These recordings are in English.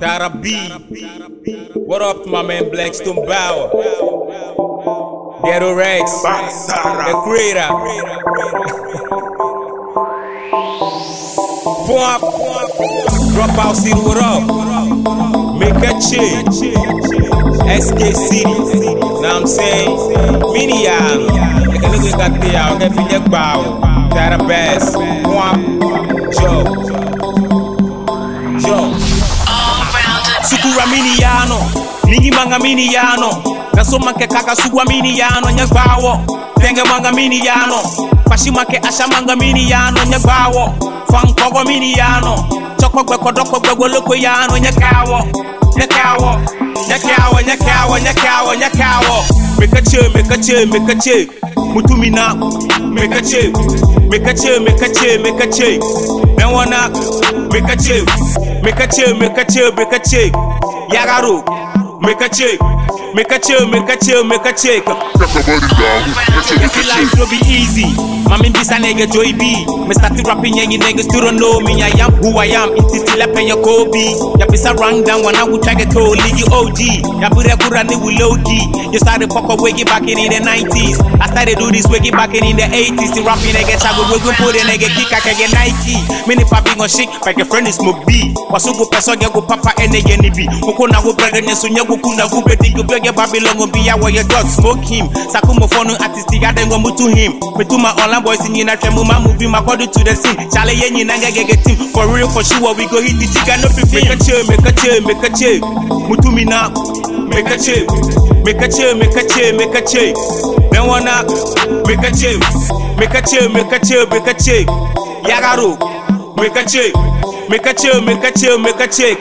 Tata B. What up, my man Blackstone Bauer? Ghetto Rex, the creator. Drop out, see what up. Make a change. SK City, now I'm saying, mini young. You can look at the out, get your bow. Tata Bas, point, Joe. Joe. Sukura mini yano, ningi manga mini yano. Nasoma ke kaka sugwa mini yano nyagbawo. Tenge manga mini yano. Pashima ke asha manga mini yano nyagbawo. Fankogo mini yano. Choko gwe kodoko gwe goloko yano nyakawo. Nyakawo. Nyakawo, nyakawo, nyakawo, nyakawo. Make a chill, make a chill, make a chill. Mutumina, make a chill. Make a chill, make a chill, make a a a a a a a a make a chill. This life no be easy. Mami bisa nigga Joy B. Me started rapping yengi niggas still don't know me. I am who I am. It's still up in your Kobe. Ya bisa run down when I would try to call you OG. Ya pura pura ni will low key. You started fuck up wiggy back in the 90s. I started do this wiggy back in the 80s. The rapping nigga chago wiggy put in nigga kick I can get Nike. Mini papi on shit. Like a friend is smoke B. Wasugo peso ya go papa ene yeni bi. Moko na go brother nyeso nyago kuna go bedi go beg Babylon go be ya where your dog smoke him. Sakumo phone artist ya then go him. Me to my online boys in na tremble my movie my body to the scene. Chale yenyi na get get team. For real for sure we go hit the jigga no be Make a chill, make a chill, make a chill. Mutu me now. Make a chill. Make a chill, make a chill, make a chill. Then wanna make a chill. Make a chill, make a chill, make a chill. Yagaru. Make a chill. Make a chill, make a chill, make a chill.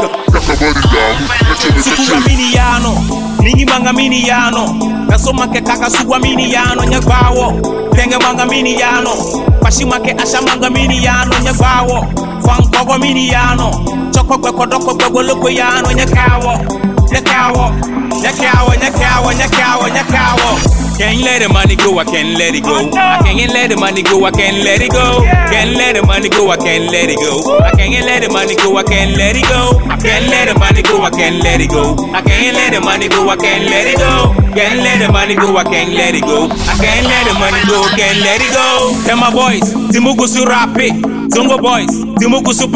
Sukura mini yano, ningi manga mini yano. Nasoma ke kaka sugwa mini yano nyagbawo. Tenge manga mini yano, pashima ke asha manga mini yano nyagbawo. Fankogo mini yano, choko gwe kodoko gwe goloko yano nyakawo. Can't let the money go, I can't let it go. I can't let the money go, I can't let it go. Can't let the money go, I can't let it go. I can't let the money go, I can't let it go. I can't let the money go, I can't let it go. I can't let the money go, I can't let it go. Can't let the money go, I can't let it go. I can't let the money go, can't let it go. Tell my boys, Timugu su rap it. Zongo boys, Timugu su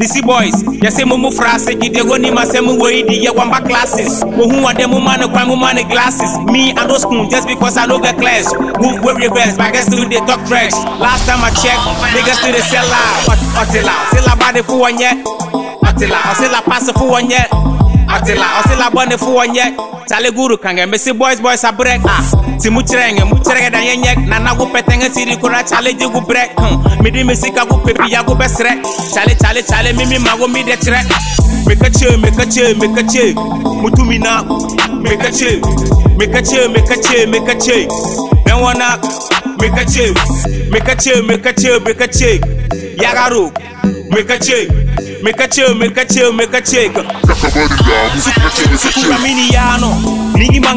disi boys yɛsɛ mumu frase gyidego nimasɛm wei di yɛ wamba classes. Wohu wɔde moma ne kwan moma ne glasses. Me i no school just because i no get class. Move wey reverse but i get still dey talk trash last time i check niggas still dey sell out. Ɔtila ɔsila bade fún wɔn yɛ ɔtila ɔsila pass fún wɔn yɛ ɔtila ɔsila bɔne fún wɔn yɛ taleguru kankan bɛ si boys boys abrɛ ah. Si mu chirenge mu chirenge dan yenyek Nana gu petenge siri kura chale ji gu break hmm. Midi misi ka gu pepi ya gu besre Chale chale chale mimi mago mi de chire Make a chill, make a chill, make a chill Mutumi na Make a chill Make a chill, make a chill, make a chill Then wanna Make a chill Make a chill, make a chill, make a chill Yagaru Make a chill Make a chill, make a chill, make a chill Sukura mini yano, ningi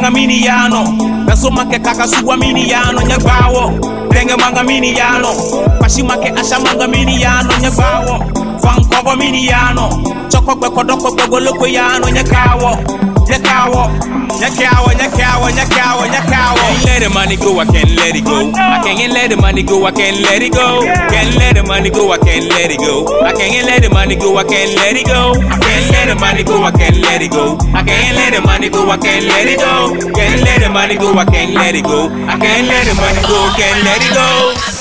manga mini yano. Nasoma ke kaka sugwa mini yano nyagbawo. Tenge manga mini yano, pashima ke asha manga mini yano nyagbawo. Fankogo mini yano, choko gwe kodoko gwe goloko yano nyakawo. Nyakawo, nyakawo, nyakawo, nyakawo, nyakawo. Can't let the money go, I can't let it go. I can't let the money go, I can't let it go. Can't let the money go, I can't let it go. I can't let the money go, I can't let it go. I can't let the money go, I can't let it go. I can't let the money go, I can't let it go. Can't let the money go, I can't let it go. I can't let the money go, can't let it go.